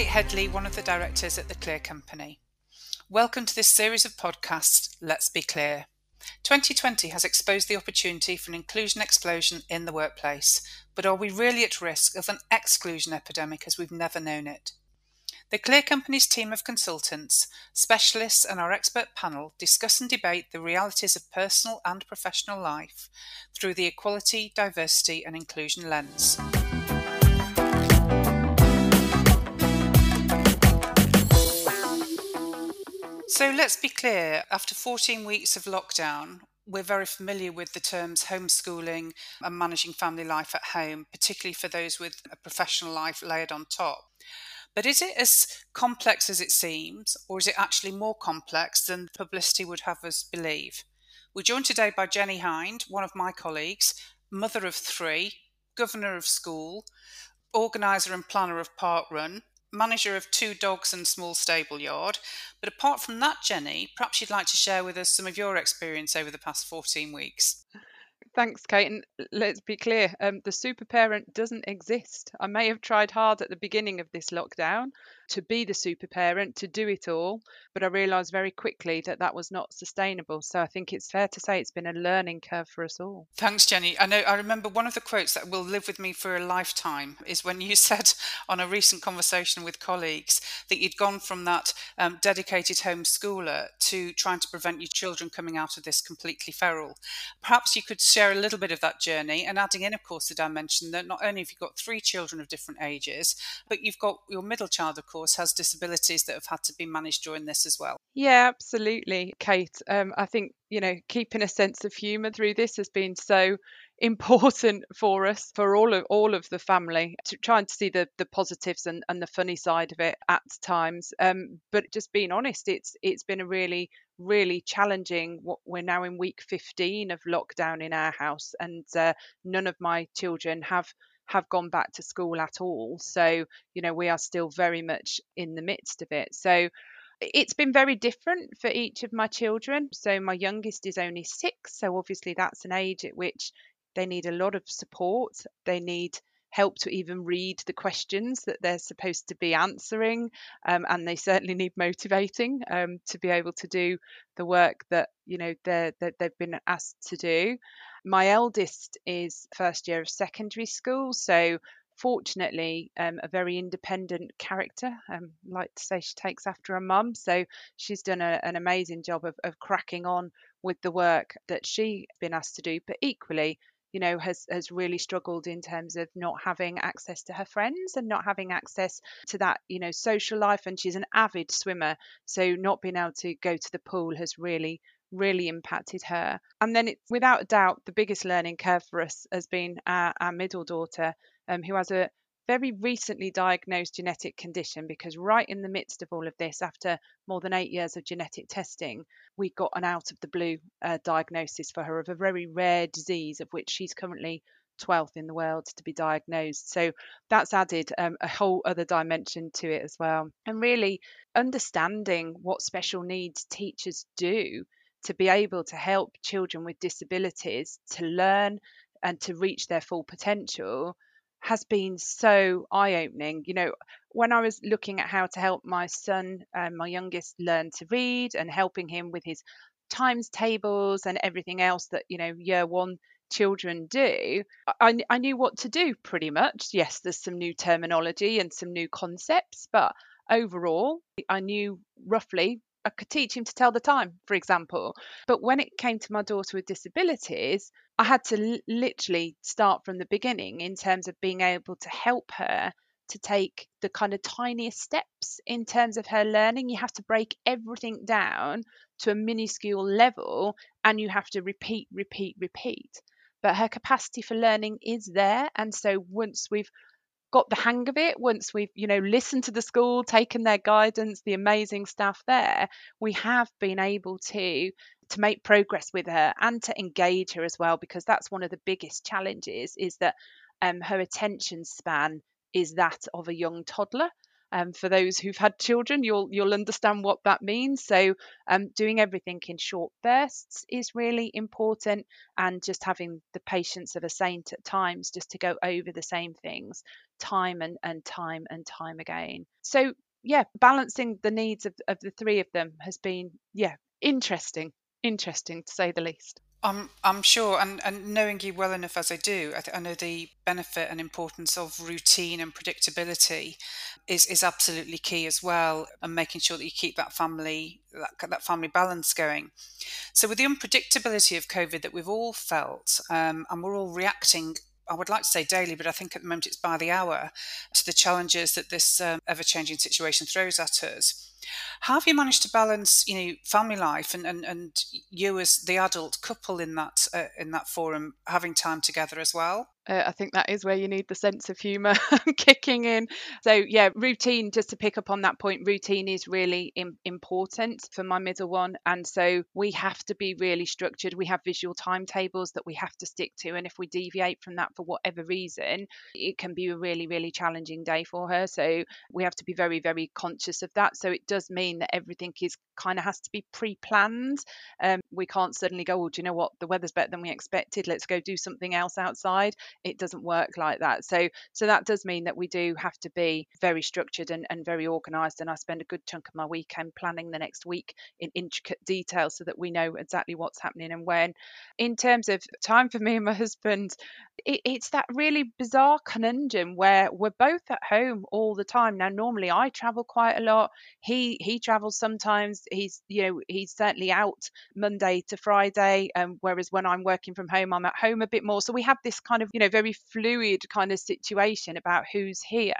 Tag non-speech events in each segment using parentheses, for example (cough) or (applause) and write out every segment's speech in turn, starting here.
Kate Headley, one of the directors at the Clear Company. Welcome to this series of podcasts, Let's Be Clear. 2020 has exposed the opportunity for an inclusion explosion in the workplace, but are we really at risk of an exclusion epidemic as we've never known it? The Clear Company's team of consultants, specialists, and our expert panel discuss and debate the realities of personal and professional life through the equality, diversity, and inclusion lens. So let's be clear after 14 weeks of lockdown, we're very familiar with the terms homeschooling and managing family life at home, particularly for those with a professional life layered on top. But is it as complex as it seems, or is it actually more complex than publicity would have us believe? We're joined today by Jenny Hind, one of my colleagues, mother of three, governor of school, organiser and planner of Park Run, manager of two dogs and small stable yard. But apart from that, Jenny, perhaps you'd like to share with us some of your experience over the past 14 weeks. Thanks, Kate. And let's be clear um, the super parent doesn't exist. I may have tried hard at the beginning of this lockdown to be the super parent, to do it all, but I realised very quickly that that was not sustainable. So I think it's fair to say it's been a learning curve for us all. Thanks, Jenny. I know I remember one of the quotes that will live with me for a lifetime is when you (laughs) said on a recent conversation with colleagues that you'd gone from that um, dedicated homeschooler to trying to prevent your children coming out of this completely feral. Perhaps you could share a little bit of that journey and adding in, of course, the dimension that not only have you got three children of different ages, but you've got your middle child, of course has disabilities that have had to be managed during this as well. Yeah, absolutely, Kate. Um, I think, you know, keeping a sense of humour through this has been so (laughs) important for us for all of all of the family to trying to see the the positives and, and the funny side of it at times um, but just being honest it's it's been a really really challenging what we're now in week 15 of lockdown in our house and uh, none of my children have have gone back to school at all. So, you know, we are still very much in the midst of it. So, it's been very different for each of my children. So, my youngest is only six. So, obviously, that's an age at which they need a lot of support. They need help to even read the questions that they're supposed to be answering um, and they certainly need motivating um, to be able to do the work that you know they're, that they've been asked to do my eldest is first year of secondary school so fortunately um, a very independent character. Um, like to say she takes after her mum, so she's done a, an amazing job of, of cracking on with the work that she's been asked to do. But equally, you know has has really struggled in terms of not having access to her friends and not having access to that you know social life and she's an avid swimmer so not being able to go to the pool has really really impacted her and then it's without a doubt the biggest learning curve for us has been our, our middle daughter um, who has a very recently diagnosed genetic condition because right in the midst of all of this, after more than eight years of genetic testing, we got an out of the blue uh, diagnosis for her of a very rare disease of which she's currently 12th in the world to be diagnosed. So that's added um, a whole other dimension to it as well. And really understanding what special needs teachers do to be able to help children with disabilities to learn and to reach their full potential has been so eye opening. You know, when I was looking at how to help my son, um, my youngest, learn to read and helping him with his times tables and everything else that, you know, year one children do, I, I knew what to do pretty much. Yes, there's some new terminology and some new concepts, but overall, I knew roughly I could teach him to tell the time, for example. But when it came to my daughter with disabilities, I had to l- literally start from the beginning in terms of being able to help her to take the kind of tiniest steps in terms of her learning. You have to break everything down to a minuscule level and you have to repeat, repeat, repeat. But her capacity for learning is there. And so once we've got the hang of it once we've you know listened to the school taken their guidance the amazing staff there we have been able to to make progress with her and to engage her as well because that's one of the biggest challenges is that um, her attention span is that of a young toddler um, for those who've had children, you'll you'll understand what that means. So, um, doing everything in short bursts is really important, and just having the patience of a saint at times, just to go over the same things time and, and time and time again. So yeah, balancing the needs of, of the three of them has been, yeah, interesting, interesting to say the least. I'm I'm sure, and, and knowing you well enough as I do, I, th- I know the benefit and importance of routine and predictability is is absolutely key as well, and making sure that you keep that family that that family balance going. So with the unpredictability of COVID that we've all felt, um, and we're all reacting I would like to say daily, but I think at the moment it's by the hour to the challenges that this um, ever changing situation throws at us. How have you managed to balance, you know, family life and, and, and you as the adult couple in that uh, in that forum having time together as well? Uh, I think that is where you need the sense of humour (laughs) kicking in. So, yeah, routine, just to pick up on that point, routine is really Im- important for my middle one. And so we have to be really structured. We have visual timetables that we have to stick to. And if we deviate from that for whatever reason, it can be a really, really challenging day for her. So we have to be very, very conscious of that. So it does mean that everything is kind of has to be pre planned. Um, we can't suddenly go, oh, do you know what? The weather's better than we expected. Let's go do something else outside it doesn't work like that. So so that does mean that we do have to be very structured and, and very organized. And I spend a good chunk of my weekend planning the next week in intricate detail so that we know exactly what's happening and when. In terms of time for me and my husband, it, it's that really bizarre conundrum where we're both at home all the time. Now normally I travel quite a lot. He he travels sometimes. He's you know he's certainly out Monday to Friday, um, whereas when I'm working from home, I'm at home a bit more. So we have this kind of you know very fluid kind of situation about who's here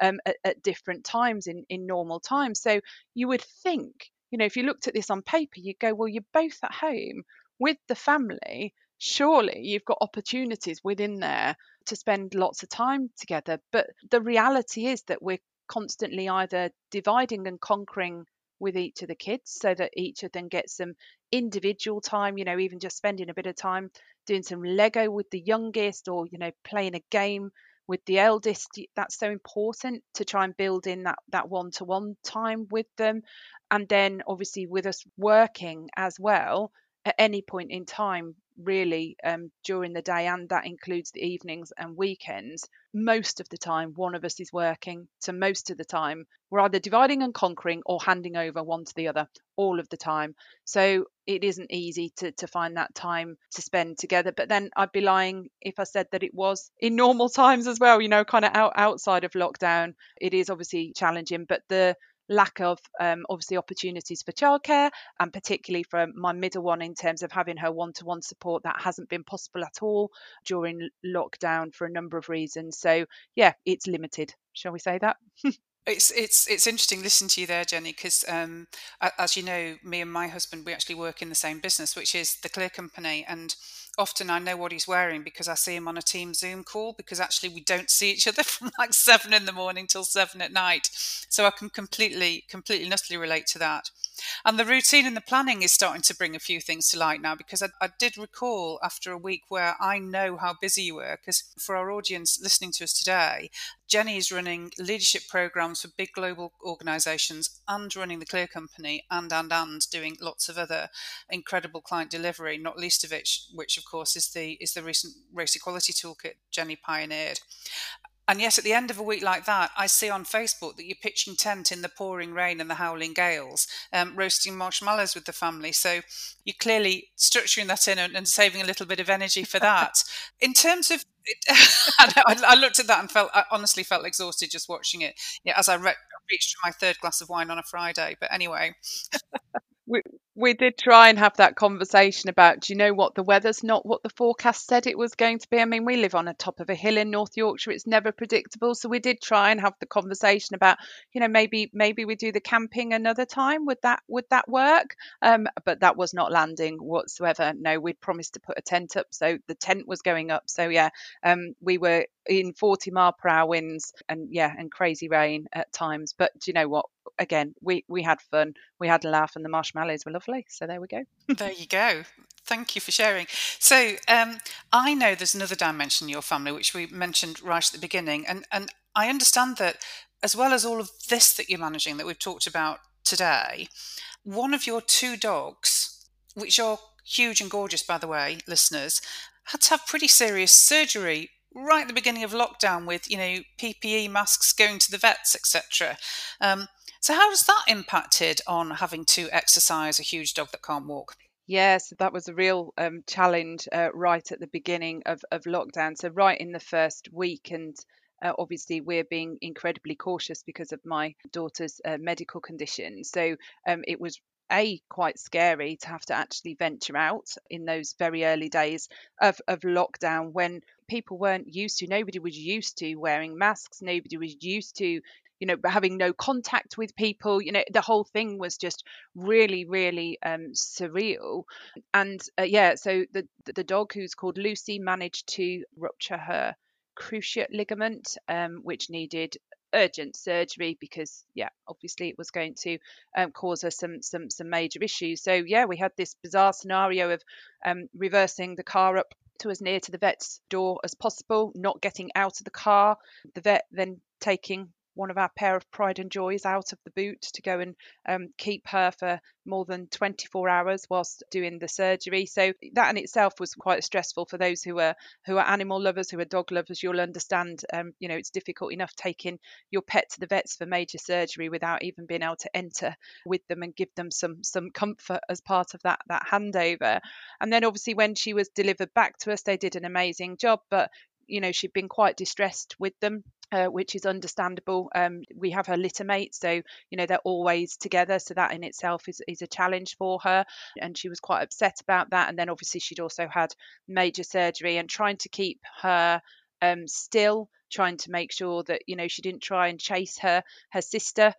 um, at, at different times in in normal times. So you would think you know if you looked at this on paper, you'd go, well, you're both at home with the family surely you've got opportunities within there to spend lots of time together. But the reality is that we're constantly either dividing and conquering with each of the kids so that each of them gets some individual time, you know, even just spending a bit of time doing some Lego with the youngest or, you know, playing a game with the eldest that's so important to try and build in that that one-to-one time with them. And then obviously with us working as well at any point in time really um, during the day, and that includes the evenings and weekends. Most of the time, one of us is working. So, most of the time, we're either dividing and conquering or handing over one to the other all of the time. So, it isn't easy to, to find that time to spend together. But then I'd be lying if I said that it was in normal (laughs) times as well, you know, kind of out, outside of lockdown. It is obviously challenging, but the lack of um, obviously opportunities for childcare, and particularly for my middle one in terms of having her one to one support, that hasn't been possible at all during lockdown for a number of reasons. So, yeah, it's limited. Shall we say that? (laughs) It's it's it's interesting listening to you there, Jenny, because um, as you know, me and my husband we actually work in the same business, which is the Clear Company, and often I know what he's wearing because I see him on a team Zoom call because actually we don't see each other (laughs) from like seven in the morning till seven at night. So I can completely, completely utterly relate to that. And the routine and the planning is starting to bring a few things to light now because I, I did recall after a week where I know how busy you were because for our audience listening to us today, Jenny is running leadership programs for big global organizations and running the Clear Company and and and doing lots of other incredible client delivery, not least of which which of course is the is the recent race equality toolkit Jenny pioneered. And yet, at the end of a week like that, I see on Facebook that you're pitching tent in the pouring rain and the howling gales, um, roasting marshmallows with the family. So you're clearly structuring that in and, and saving a little bit of energy for that. (laughs) in terms of, (laughs) I, I, looked at that and felt, I honestly felt exhausted just watching it. Yeah, as I re- reached my third glass of wine on a Friday. But anyway. (laughs) we, we did try and have that conversation about do you know what? The weather's not what the forecast said it was going to be. I mean we live on the top of a hill in north yorkshire. It's never predictable. So we did try and have the conversation about you know maybe maybe we do the camping another time. Would that would that work? Um, but that was not landing whatsoever. No we'd promised to put a tent up. So the tent was going up. So yeah um, we were in 40 mile per hour winds and yeah and crazy rain at times. But do you know what? Again we we had fun. We had a laugh and the marshmallows were lovely lovely. So there we go. there you go. Thank you for sharing. So um, I know there's another dimension in your family which we mentioned right at the beginning, and and I understand that as well as all of this that you're managing that we've talked about today, one of your two dogs, which are huge and gorgeous by the way, listeners, had to have pretty serious surgery right at the beginning of lockdown with, you know, PPE masks, going to the vets, etc. Um, so, how has that impacted on having to exercise a huge dog that can't walk? Yes, that was a real um, challenge uh, right at the beginning of, of lockdown. So, right in the first week, and uh, obviously, we're being incredibly cautious because of my daughter's uh, medical condition. So, um, it was a quite scary to have to actually venture out in those very early days of, of lockdown when people weren't used to nobody was used to wearing masks nobody was used to you know having no contact with people you know the whole thing was just really really um, surreal. And uh, yeah so the the dog who's called lucy managed to rupture her cruciate ligament um, which needed urgent surgery because yeah obviously it was going to um, cause us some some some major issues. So yeah we had this bizarre scenario of um, reversing the car up to as near to the vet's door as possible not getting out of the car the vet then taking one of our pair of pride and joys out of the boot to go and um, keep her for more than 24 hours whilst doing the surgery. So that in itself was quite stressful for those who are who are animal lovers, who are dog lovers. You'll understand, um, you know, it's difficult enough taking your pet to the vets for major surgery without even being able to enter with them and give them some some comfort as part of that that handover. And then obviously when she was delivered back to us, they did an amazing job, but you know she'd been quite distressed with them uh, which is understandable. Um, we have her litter mate, so you know they're always together, so that in itself is is a challenge for her, and she was quite upset about that. And then obviously she'd also had major surgery, and trying to keep her um, still trying to make sure that you know she didn't try and chase her her sister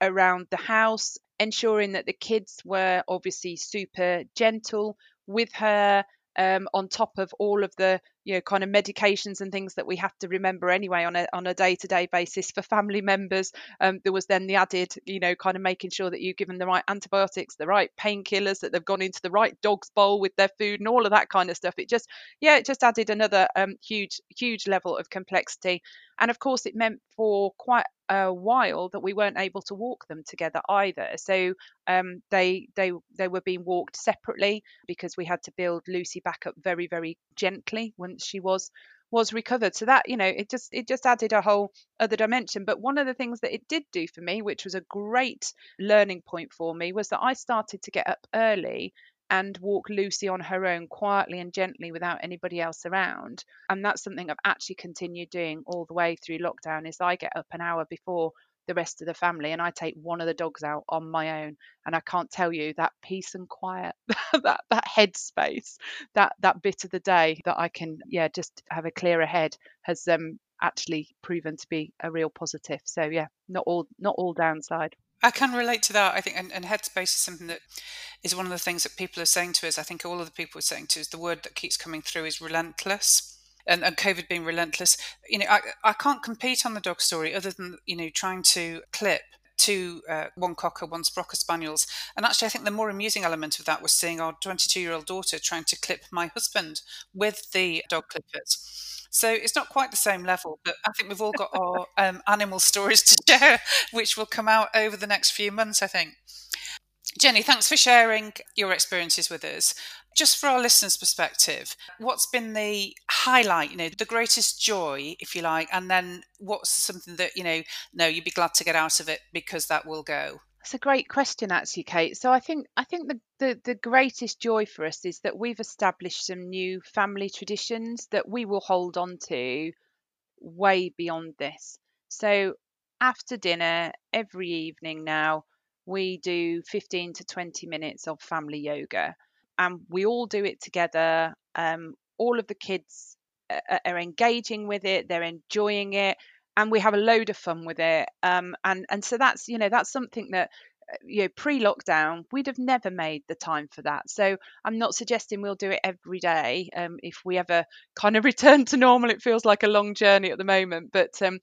around the house ensuring that the kids were obviously super gentle with her um, on top of all of the you know kind of medications and things that we have to remember anyway on a on a day to day basis for family members. Um, there was then the added you know kind of making sure that you give them the right antibiotics, the right painkillers, that they've gone into the right dog's bowl with their food and all of that kind of stuff. It just yeah, it just added another um, huge huge level of complexity. And of course, it meant for quite a while that we weren't able to walk them together either. So um, they they they were being walked separately because we had to build Lucy back up very very gently once she was was recovered so that you know it just it just added a whole other dimension but one of the things that it did do for me which was a great learning point for me was that I started to get up early and walk Lucy on her own quietly and gently without anybody else around. And that's something I've actually continued doing all the way through lockdown is I get up an hour before the rest of the family and I take one of the dogs out on my own. And I can't tell you that peace and quiet (laughs) that that headspace that that bit of the day that I can yeah just have a clearer head has um actually proven to be a real positive. So yeah not all not all downside I can relate to that. I think, and, and, headspace is something that is one of the things that people are saying to us. I think all of the people are saying to us, the word that keeps coming through is relentless. And, and COVID being relentless, you know, I, I can't compete on the dog story other than you know trying to clip two uh, one cocker, one Sprocker spaniels. And actually, I think the more amusing element of that was seeing our 22 year old daughter trying to clip my husband with the dog clippers. So it's not quite the same level, but I think we've all got our (laughs) um, animal stories to share, which will come out over the next few months, I think. Jenny, thanks for sharing your experiences with us. Just for our listeners' perspective, what's been the highlight, you know, the greatest joy, if you like, and then what's something that, you know, no, you'd be glad to get out of it because that will go? That's a great question, actually, Kate. So I think I think the, the the greatest joy for us is that we've established some new family traditions that we will hold on to way beyond this. So after dinner every evening now, we do 15 to 20 minutes of family yoga, and we all do it together. Um, all of the kids are, are engaging with it; they're enjoying it and we have a load of fun with it. Um, and and so that's you know that's something that uh, you know pre-lockdown we'd have never made the time for that so i'm not suggesting we'll do it every day um, if we ever kind of (laughs) return to normal it feels like a long journey at the moment but um,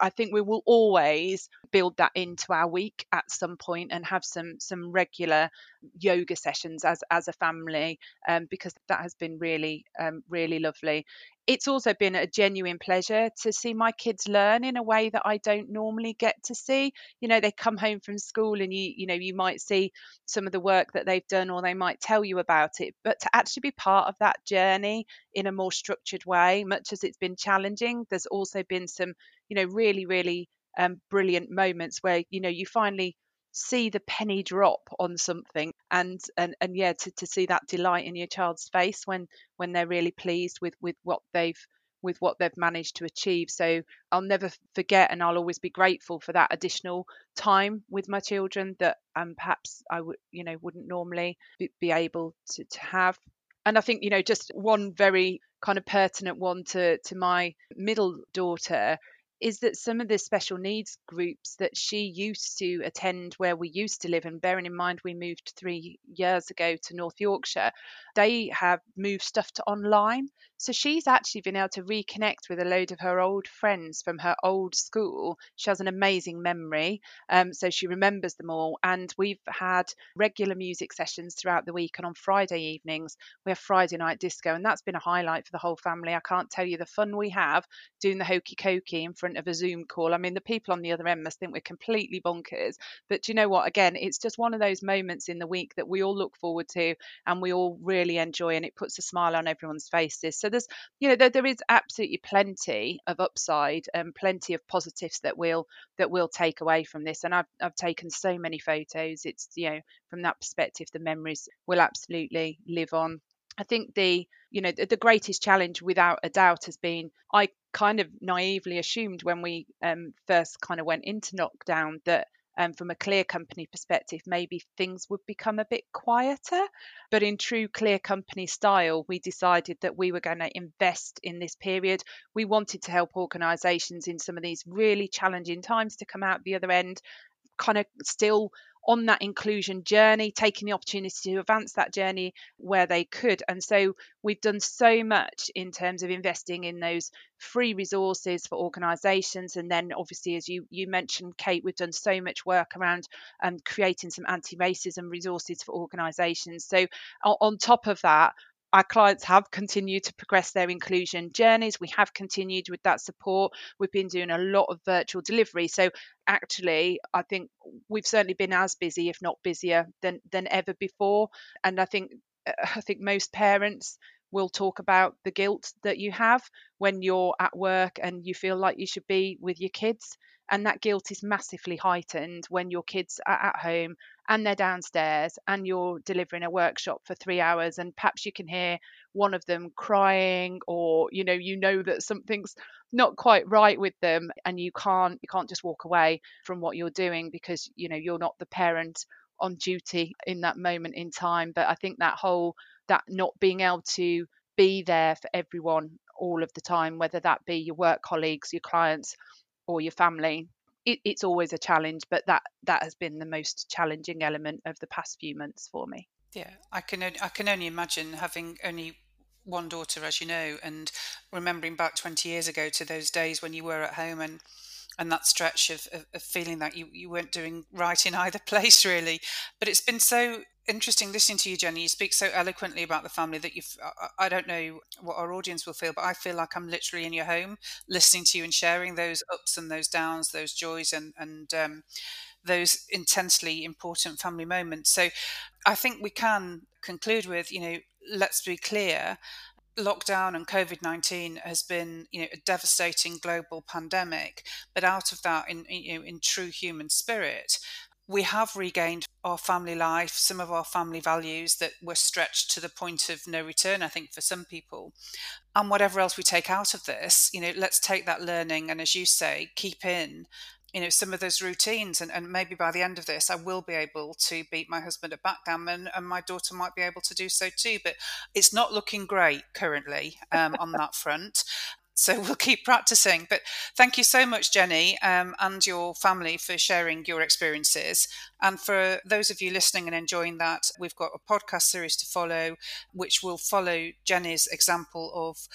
I think we will always build that into our week at some point and have some some regular yoga sessions as as a family um, because that has been really um, really lovely it's also been a genuine pleasure to see my kids learn in a way that I don't normally get to see. You know, they come home from school and you, you know, you might see some of the work that they've done or they might tell you about it, but to actually be part of that journey in a more structured way, much as it's been challenging, there's also been some, you know, really, really um, brilliant moments where, you know, you finally see the penny drop on something and and and yeah to, to see that delight in your child's face when when they're really pleased with with what they've with what they've managed to achieve. So i'll never forget and i'll always be grateful for that additional time with my children that um perhaps i would you know wouldn't normally be, be able to, to have. And i think you know just one very kind of pertinent one to to my middle daughter is that some of the special needs groups that she used to attend where we used to live, and bearing in mind we moved three years ago to North Yorkshire, they have moved stuff to online. So she's actually been able to reconnect with a load of her old friends from her old school. She has an amazing memory, um, so she remembers them all. And we've had regular music sessions throughout the week. And on Friday evenings, we have Friday night disco, and that's been a highlight for the whole family. I can't tell you the fun we have doing the hokey cokey in front of a Zoom call. I mean, the people on the other end must think we're completely bonkers. But do you know what? Again, it's just one of those moments in the week that we all look forward to and we all really enjoy, and it puts a smile on everyone's faces. So there's, you know, there, there is absolutely plenty of upside and plenty of positives that we'll that we'll take away from this. And I've I've taken so many photos. It's you know from that perspective, the memories will absolutely live on. I think the you know the, the, greatest challenge without a doubt has been I kind of naively assumed when we um, first kind of went into lockdown that um, from a clear company perspective, maybe things would become a bit quieter. But in true clear company style, we decided that we were going to invest in this period. We wanted to help organisations in some of these really challenging times to come out the other end, kind of still on that inclusion journey, taking the opportunity to advance that journey where they could. And so we've done so much in terms of investing in those free resources for organisations. And then, obviously, as you you mentioned, Kate, we've done so much work around um, creating some anti-racism resources for organisations. So on top of that, our clients have continued to progress their inclusion journeys. We have continued with that support. We've been doing a lot of virtual delivery. So actually, I think we've certainly been as busy, if not busier, than than ever before. And I think I think most parents will talk about the guilt that you have when you're at work and you feel like you should be with your kids. And that guilt is massively heightened when your kids are at home and they're downstairs and you're delivering a workshop for three hours and perhaps you can hear one of them crying or you know you know that something's not quite right with them and you can't you can't just walk away from what you're doing because you know you're not the parent on duty in that moment in time. But i think that whole that not being able to be there for everyone all of the time whether that be your work colleagues your clients or your family it, it's always a challenge but that that has been the most challenging element of the past few months for me. Yeah i can i can only imagine having only one daughter as you know and remembering back 20 years ago to those days when you were at home and and that stretch of, of, of, feeling that you, you weren't doing right in either (laughs) place really. But it's been so interesting listening to you jenny. You speak so eloquently about the family that you've i don't know what our audience will feel but i feel like i'm literally in your home listening to you and sharing those ups and those downs those joys and and um, those intensely important family moments. So i think we can conclude with you know let's be clear lockdown and COVID 19 has been you know, a devastating global pandemic. But out of that, in, you know, in true human spirit, we have regained our family life, some of our family values that were stretched to the point of no return, I think, for some people. And whatever else we take out of this, you know, let's take that learning and, as you say, keep in you know some of those routines and, and maybe by the end of this i will be able to beat my husband at backgammon and my daughter might be able to do so too but it's not looking great currently um, on that front. So (laughs) we'll keep practicing. But thank you so much jenny um, and your family for sharing your experiences. And for those of you listening and enjoying that we've got a podcast series to follow which will follow jenny's example of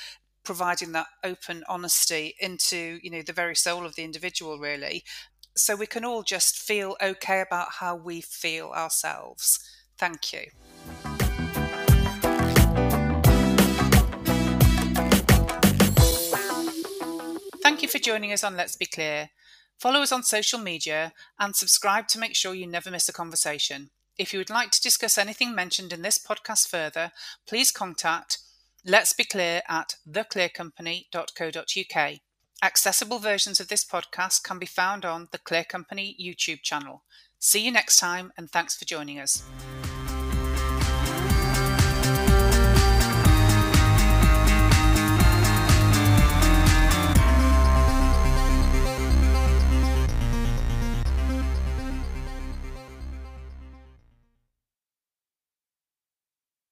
providing that open honesty into you know the very soul of the individual really so we can all just feel okay about how we feel ourselves thank you Thank you for joining us on Let's Be Clear. Follow us on social media and subscribe to make sure you never miss a conversation. If you would like to discuss anything mentioned in this podcast further, please contact Let's Be Clear at theclearcompany.co.uk. Accessible versions of this podcast can be found on the Clear Company YouTube channel. See you next time and thanks for joining us.